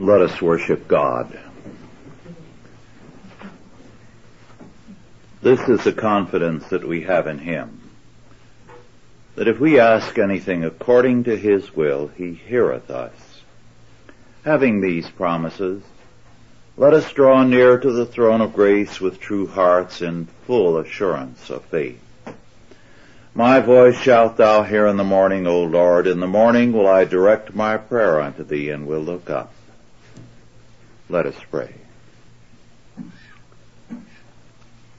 Let us worship God. This is the confidence that we have in Him. That if we ask anything according to His will, He heareth us. Having these promises, let us draw near to the throne of grace with true hearts in full assurance of faith. My voice shalt thou hear in the morning, O Lord. In the morning will I direct my prayer unto thee and will look up. Let us pray.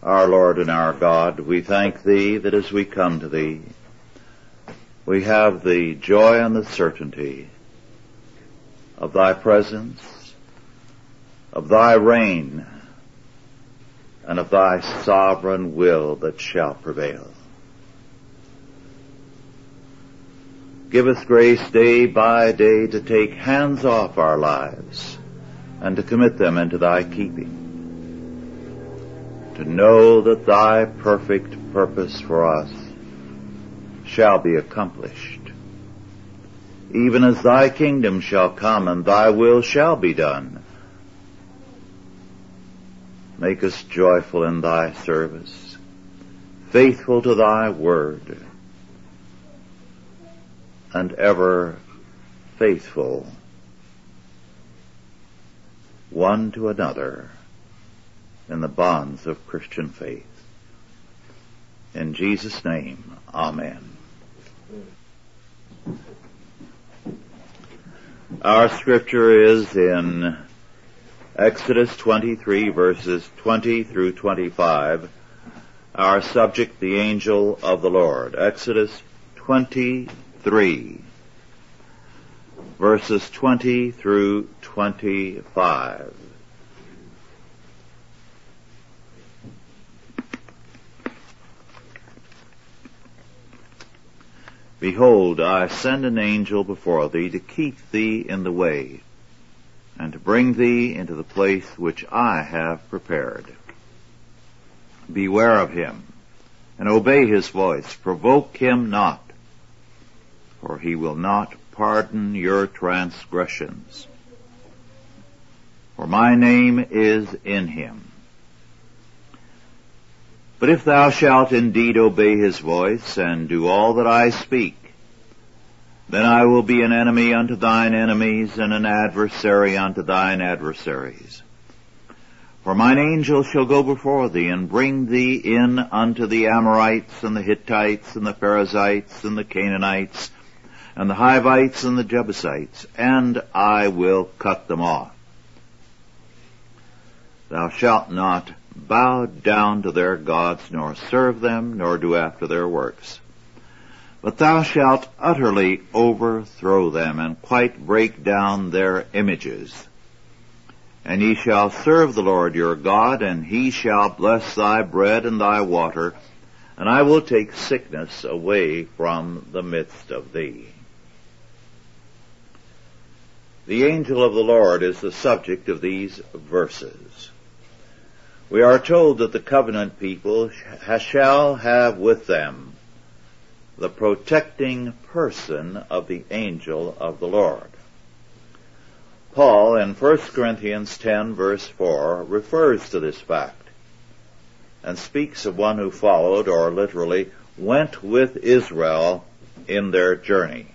Our Lord and our God, we thank thee that as we come to thee, we have the joy and the certainty of thy presence, of thy reign, and of thy sovereign will that shall prevail. Give us grace day by day to take hands off our lives and to commit them into thy keeping. To know that thy perfect purpose for us shall be accomplished. Even as thy kingdom shall come and thy will shall be done. Make us joyful in thy service, faithful to thy word, and ever faithful one to another in the bonds of Christian faith. In Jesus' name, Amen. Our scripture is in Exodus 23 verses 20 through 25. Our subject, the angel of the Lord. Exodus 23 verses 20 through 25. Behold, I send an angel before thee to keep thee in the way, and to bring thee into the place which I have prepared. Beware of him, and obey his voice. Provoke him not, for he will not pardon your transgressions. For my name is in him. But if thou shalt indeed obey his voice, and do all that I speak, then I will be an enemy unto thine enemies, and an adversary unto thine adversaries. For mine angel shall go before thee, and bring thee in unto the Amorites, and the Hittites, and the Perizzites, and the Canaanites, and the Hivites and the Jebusites, and I will cut them off. Thou shalt not bow down to their gods, nor serve them, nor do after their works. But thou shalt utterly overthrow them, and quite break down their images. And ye shall serve the Lord your God, and he shall bless thy bread and thy water, and I will take sickness away from the midst of thee. The angel of the Lord is the subject of these verses. We are told that the covenant people shall have with them the protecting person of the angel of the Lord. Paul in 1 Corinthians 10 verse 4 refers to this fact and speaks of one who followed or literally went with Israel in their journey.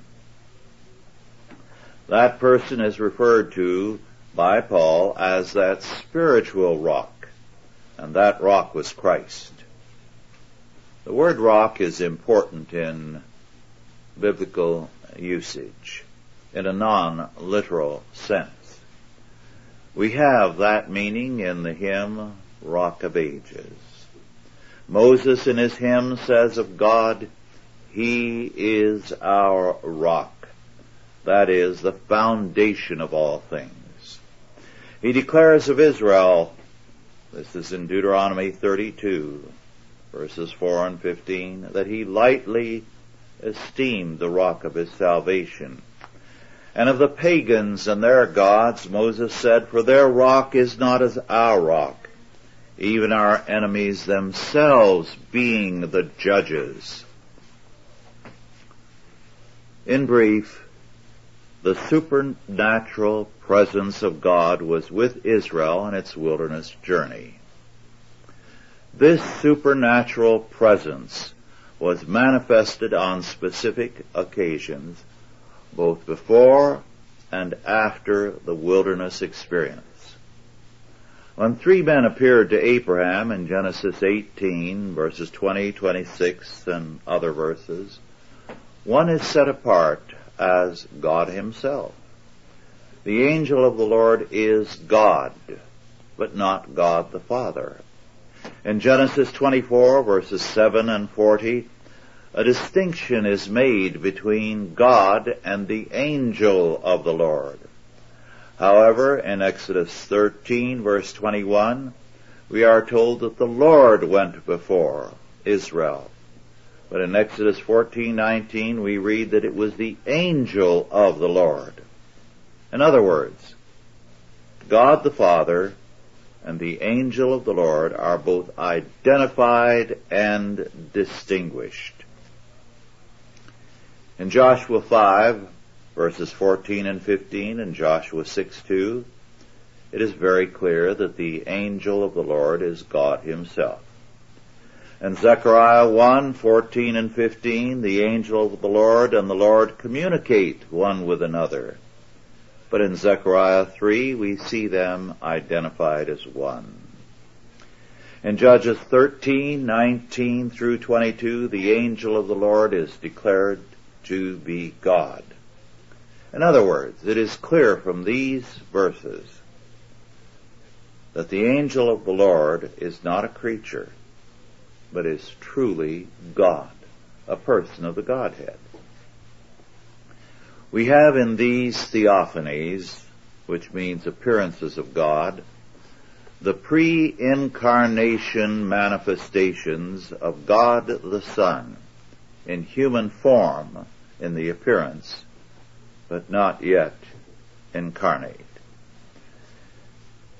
That person is referred to by Paul as that spiritual rock, and that rock was Christ. The word rock is important in biblical usage in a non-literal sense. We have that meaning in the hymn Rock of Ages. Moses in his hymn says of God, He is our rock that is the foundation of all things. He declares of Israel, this is in Deuteronomy 32, verses 4 and 15, that he lightly esteemed the rock of his salvation. And of the pagans and their gods, Moses said, For their rock is not as our rock, even our enemies themselves being the judges. In brief, the supernatural presence of God was with Israel on its wilderness journey. This supernatural presence was manifested on specific occasions, both before and after the wilderness experience. When three men appeared to Abraham in Genesis 18 verses 20, 26 and other verses, one is set apart as God himself. The angel of the Lord is God, but not God the Father. In Genesis 24 verses 7 and 40, a distinction is made between God and the angel of the Lord. However, in Exodus 13 verse 21, we are told that the Lord went before Israel. But in Exodus 14:19 we read that it was the angel of the Lord. In other words, God the Father and the angel of the Lord are both identified and distinguished. In Joshua 5, verses 14 and 15, and Joshua 6, 2, it is very clear that the angel of the Lord is God himself. In Zechariah 1, 14 and 15, the angel of the Lord and the Lord communicate one with another. But in Zechariah 3, we see them identified as one. In Judges 13, 19 through 22, the angel of the Lord is declared to be God. In other words, it is clear from these verses that the angel of the Lord is not a creature, but is truly God, a person of the Godhead. We have in these theophanies, which means appearances of God, the pre-incarnation manifestations of God the Son in human form in the appearance, but not yet incarnate.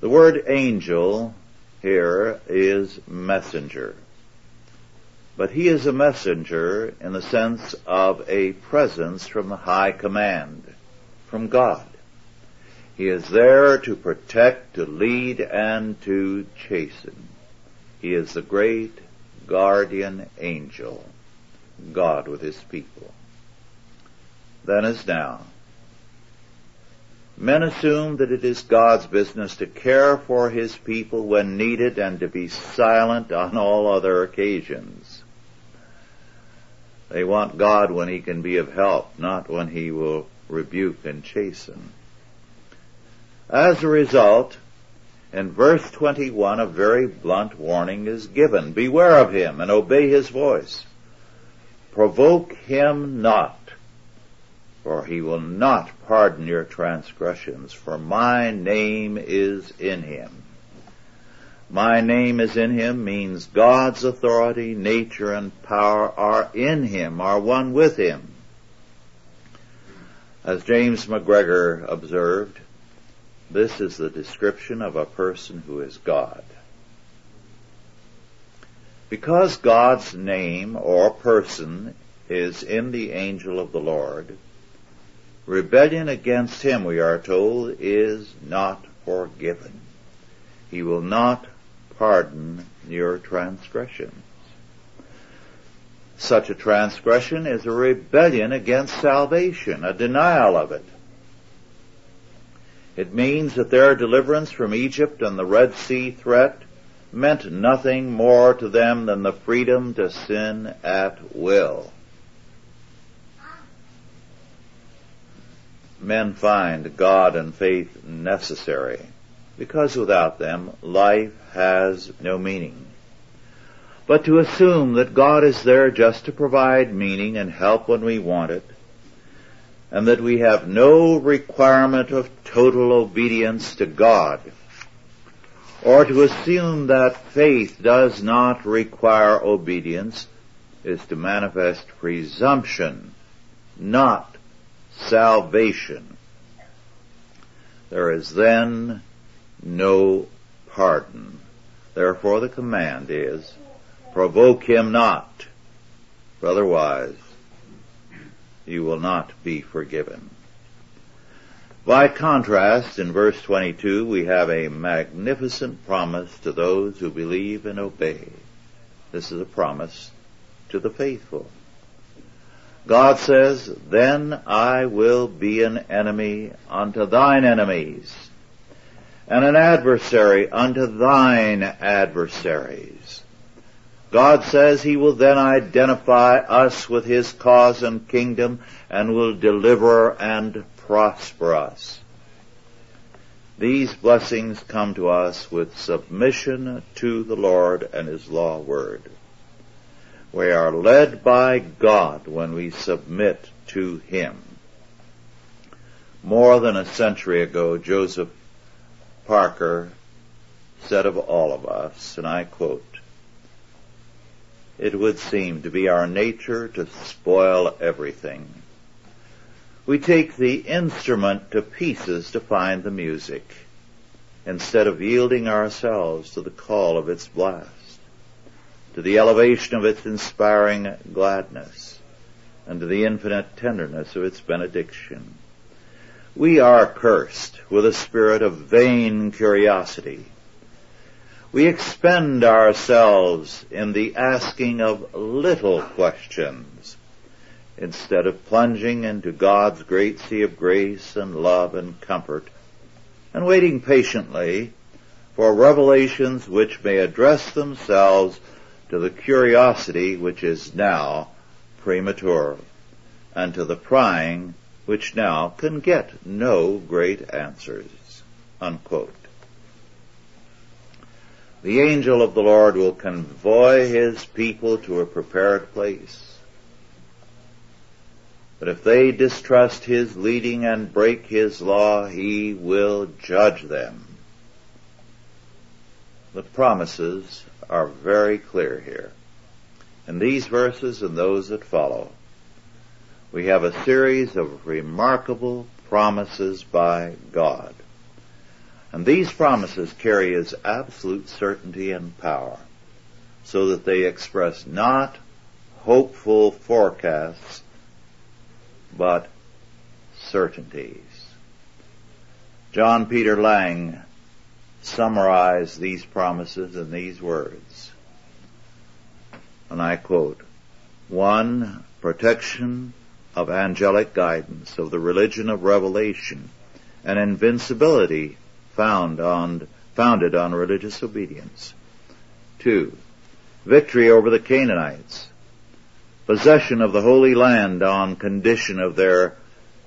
The word angel here is messenger. But he is a messenger in the sense of a presence from the high command, from God. He is there to protect, to lead, and to chasten. He is the great guardian angel, God with his people then as now. Men assume that it is God's business to care for His people when needed and to be silent on all other occasions. They want God when He can be of help, not when He will rebuke and chasten. As a result, in verse 21 a very blunt warning is given. Beware of him and obey his voice. Provoke him not for he will not pardon your transgressions, for my name is in him. My name is in him means God's authority, nature, and power are in him, are one with him. As James McGregor observed, this is the description of a person who is God. Because God's name or person is in the angel of the Lord, Rebellion against him, we are told, is not forgiven. He will not pardon your transgressions. Such a transgression is a rebellion against salvation, a denial of it. It means that their deliverance from Egypt and the Red Sea threat meant nothing more to them than the freedom to sin at will. men find God and faith necessary, because without them life has no meaning. But to assume that God is there just to provide meaning and help when we want it, and that we have no requirement of total obedience to God, or to assume that faith does not require obedience, is to manifest presumption, not salvation. There is then no pardon. Therefore the command is, provoke him not, for otherwise you will not be forgiven. By contrast, in verse 22, we have a magnificent promise to those who believe and obey. This is a promise to the faithful. God says, Then I will be an enemy unto thine enemies, and an adversary unto thine adversaries. God says he will then identify us with his cause and kingdom and will deliver and prosper us. These blessings come to us with submission to the Lord and His law word. We are led by God when we submit to Him. More than a century ago, Joseph Parker said of all of us, and I quote, it would seem to be our nature to spoil everything we take the instrument to pieces to find the music, instead of yielding ourselves to the call of its blast, to the elevation of its inspiring gladness, and to the infinite tenderness of its benediction. We are cursed with a spirit of vain curiosity. We expend ourselves in the asking of little questions instead of plunging into God's great sea of grace and love and comfort and waiting patiently for revelations which may address themselves to the curiosity which is now premature and to the prying which now can get no great answers. Unquote. The angel of the Lord will convoy his people to a prepared place but if they distrust his leading and break his law, he will judge them. The promises are very clear here. In these verses and those that follow, we have a series of remarkable promises by God. And these promises carry his absolute certainty and power, so that they express not hopeful forecasts but certainties. John Peter Lange summarized these promises in these words. And I quote, one, protection of angelic guidance, of the religion of revelation, and invincibility found on, founded on religious obedience. Two, victory over the Canaanites, possession of the Holy Land on condition of their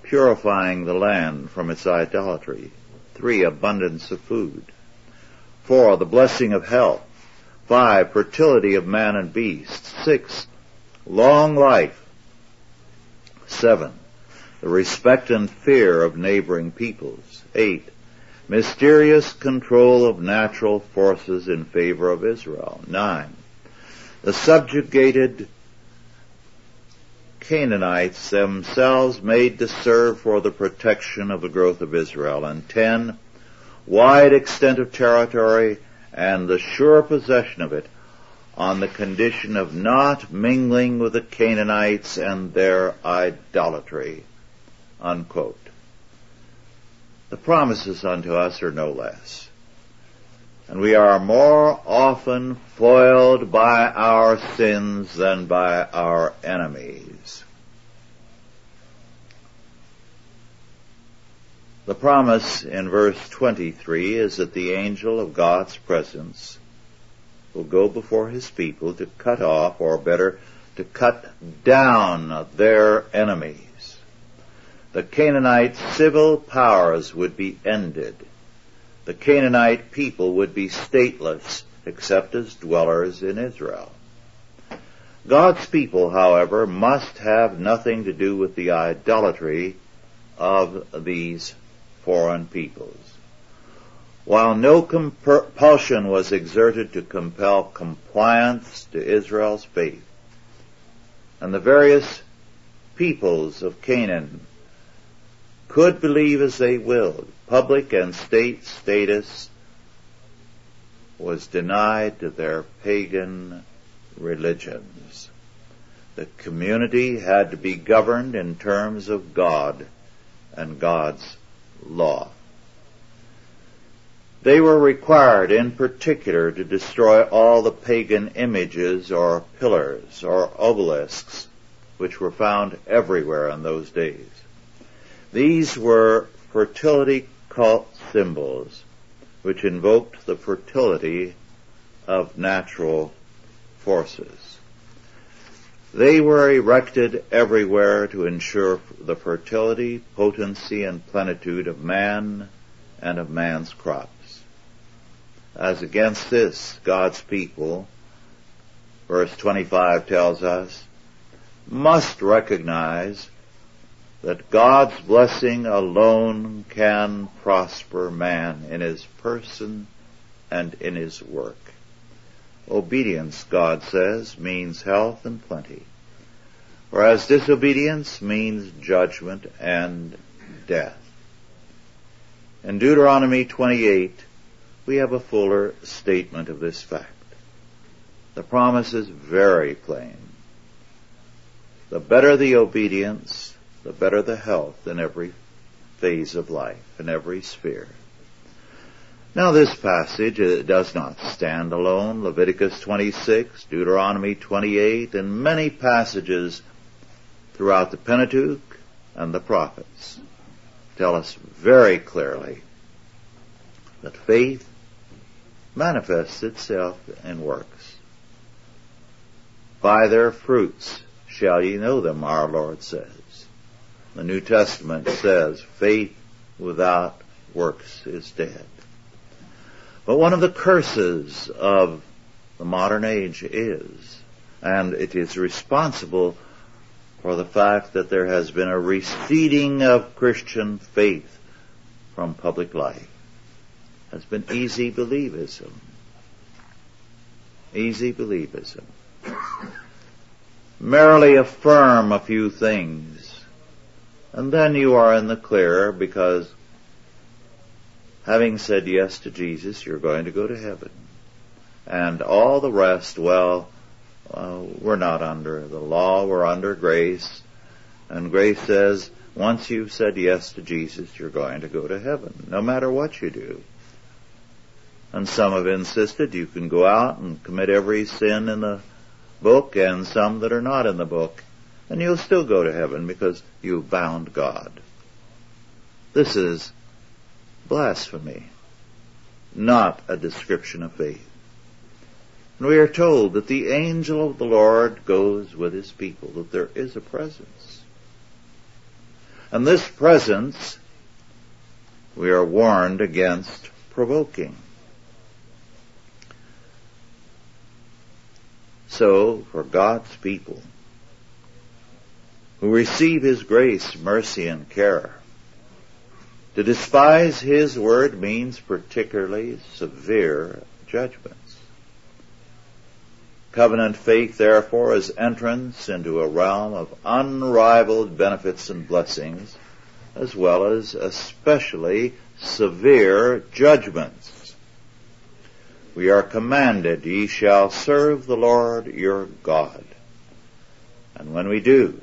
purifying the land from its idolatry. Three, abundance of food. Four, the blessing of health. Five, fertility of man and beast. Six, long life. Seven, the respect and fear of neighboring peoples. Eight, mysterious control of natural forces in favor of Israel. Nine, the subjugated Canaanites themselves made to serve for the protection of the growth of Israel. And ten, wide extent of territory and the sure possession of it on the condition of not mingling with the Canaanites and their idolatry. Unquote. The promises unto us are no less. And we are more often foiled by our sins than by our enemies. The promise in verse 23 is that the angel of God's presence will go before his people to cut off, or better, to cut down their enemies. The Canaanite civil powers would be ended. The Canaanite people would be stateless except as dwellers in Israel. God's people, however, must have nothing to do with the idolatry of these foreign peoples. While no compulsion was exerted to compel compliance to Israel's faith, and the various peoples of Canaan could believe as they willed, public and state status was denied to their pagan religions. The community had to be governed in terms of God and God's law. They were required in particular to destroy all the pagan images or pillars or obelisks which were found everywhere in those days. These were fertility cult symbols which invoked the fertility of natural forces. They were erected everywhere to ensure the fertility, potency, and plenitude of man and of man's crops. As against this, God's people, verse 25 tells us, must recognize that God's blessing alone can prosper man in his person and in his work. Obedience, God says, means health and plenty, whereas disobedience means judgment and death. In Deuteronomy 28, we have a fuller statement of this fact. The promise is very plain. The better the obedience, the better the health in every phase of life, in every sphere. Now this passage does not stand alone. Leviticus 26, Deuteronomy 28, and many passages throughout the Pentateuch and the prophets tell us very clearly that faith manifests itself in works. By their fruits shall ye know them, our Lord says. The New Testament says, faith without works is dead. But one of the curses of the modern age is, and it is responsible for the fact that there has been a receding of Christian faith from public life has been easy believism. Easy believism. Merely affirm a few things, and then you are in the clear because having said yes to Jesus, you're going to go to heaven. And all the rest, well, uh, we're not under the law, we're under grace. And grace says, once you've said yes to Jesus, you're going to go to heaven, no matter what you do. And some have insisted you can go out and commit every sin in the book and some that are not in the book, and you'll still go to heaven because you've bound God. This is blasphemy, not a description of faith. And we are told that the angel of the Lord goes with his people, that there is a presence. And this presence we are warned against provoking. So, for God's people who receive His grace, mercy, and care, to despise His word means particularly severe judgments. Covenant faith, therefore, is entrance into a realm of unrivaled benefits and blessings, as well as especially severe judgments we are commanded, ye shall serve the Lord your God. And when we do,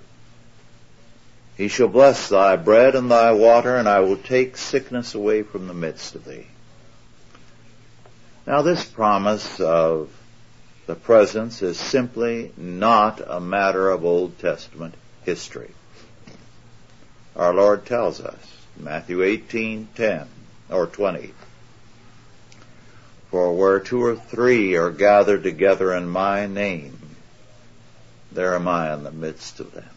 he shall bless thy bread and thy water, and I will take sickness away from the midst of thee. Now this promise of the presence is simply not a matter of Old Testament history. Our Lord tells us, Matthew 18:10 or 20, for where two or three are gathered together in my name, there am I in the midst of them.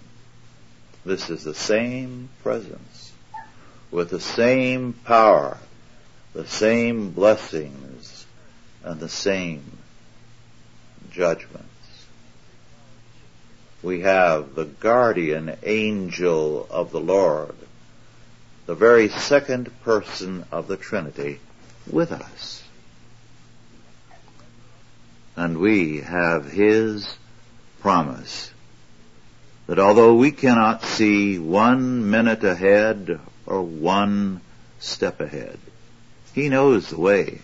This is the same presence with the same power, the same blessings, and the same judgments. We have the guardian angel of the Lord, the very second person of the Trinity with us and we have His promise that although we cannot see one minute ahead or one step ahead, He knows the way.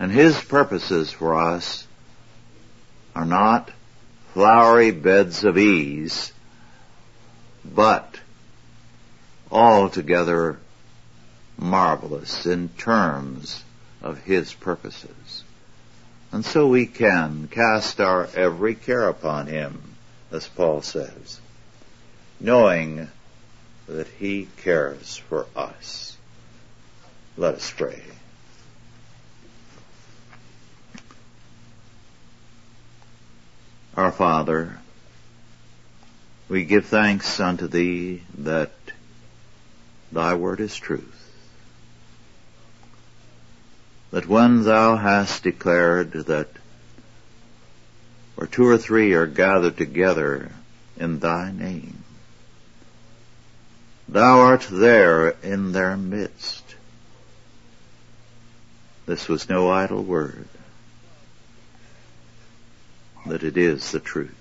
And His purposes for us are not flowery beds of ease, but altogether marvelous in terms of His purposes. And so we can cast our every care upon Him, as Paul says, knowing that He cares for us. Let us pray. Our Father, we give thanks unto Thee that Thy word is truth. That when Thou hast declared that where two or three are gathered together in Thy name, Thou art there in their midst. This was no idle word, that it is the truth.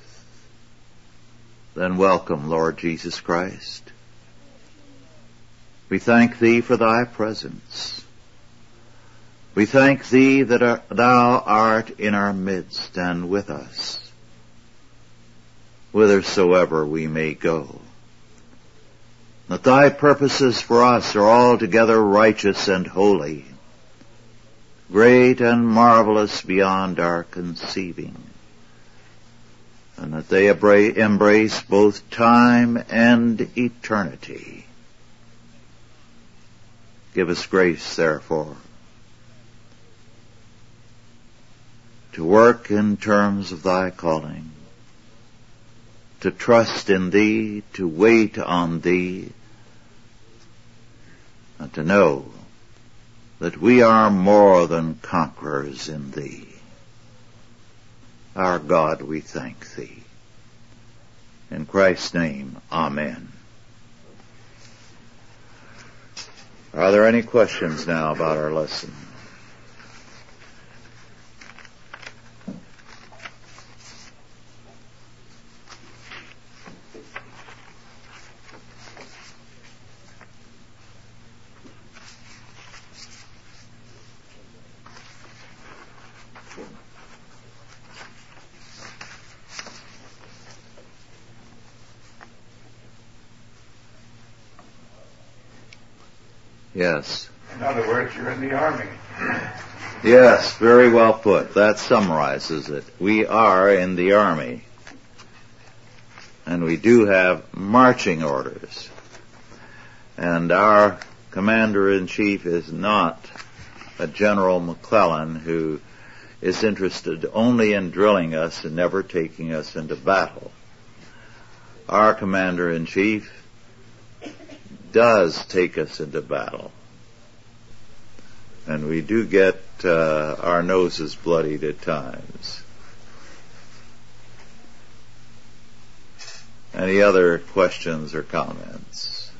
Then welcome, Lord Jesus Christ. We thank Thee for Thy presence. We thank Thee that Thou art in our midst and with us, whithersoever we may go that thy purposes for us are altogether righteous and holy, great and marvelous beyond our conceiving, and that they embrace both time and eternity. Give us grace, therefore, to work in terms of thy calling, to trust in thee, to wait on thee, and to know that we are more than conquerors in thee. Our God, we thank thee. In Christ's name, Amen. Are there any questions now about our lesson? Yes. In other words, you're in the Army. Yes, very well put. That summarizes it. We are in the Army. And we do have marching orders. And our Commander-in-Chief is not a General McClellan who is interested only in drilling us and never taking us into battle. Our Commander-in-Chief does take us into battle. And we do get uh, our noses bloodied at times. Any other questions or comments?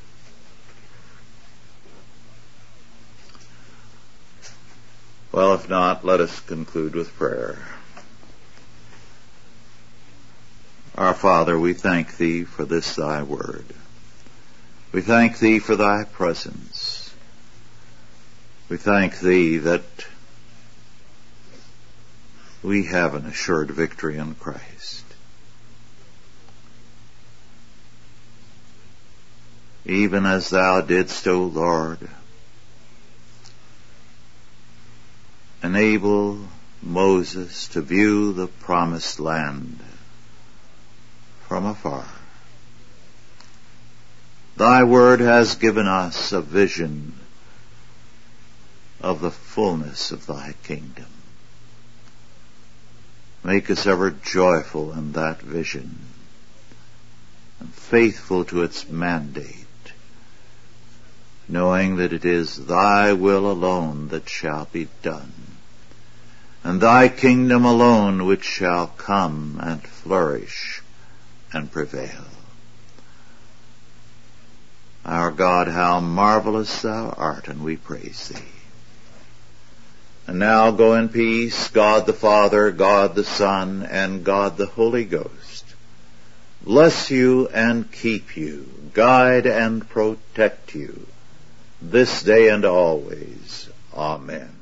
Well, if not, let us conclude with prayer. Our Father, we thank Thee for this Thy word. We thank Thee for Thy presence. We thank Thee that we have an assured victory in Christ. Even as Thou didst, O Lord, enable Moses to view the promised land from afar. Thy word has given us a vision of the fullness of thy kingdom. Make us ever joyful in that vision and faithful to its mandate, knowing that it is thy will alone that shall be done, and thy kingdom alone which shall come and flourish and prevail. Our God, how marvelous thou art, and we praise thee. And now go in peace, God the Father, God the Son, and God the Holy Ghost. Bless you and keep you, guide and protect you, this day and always. Amen.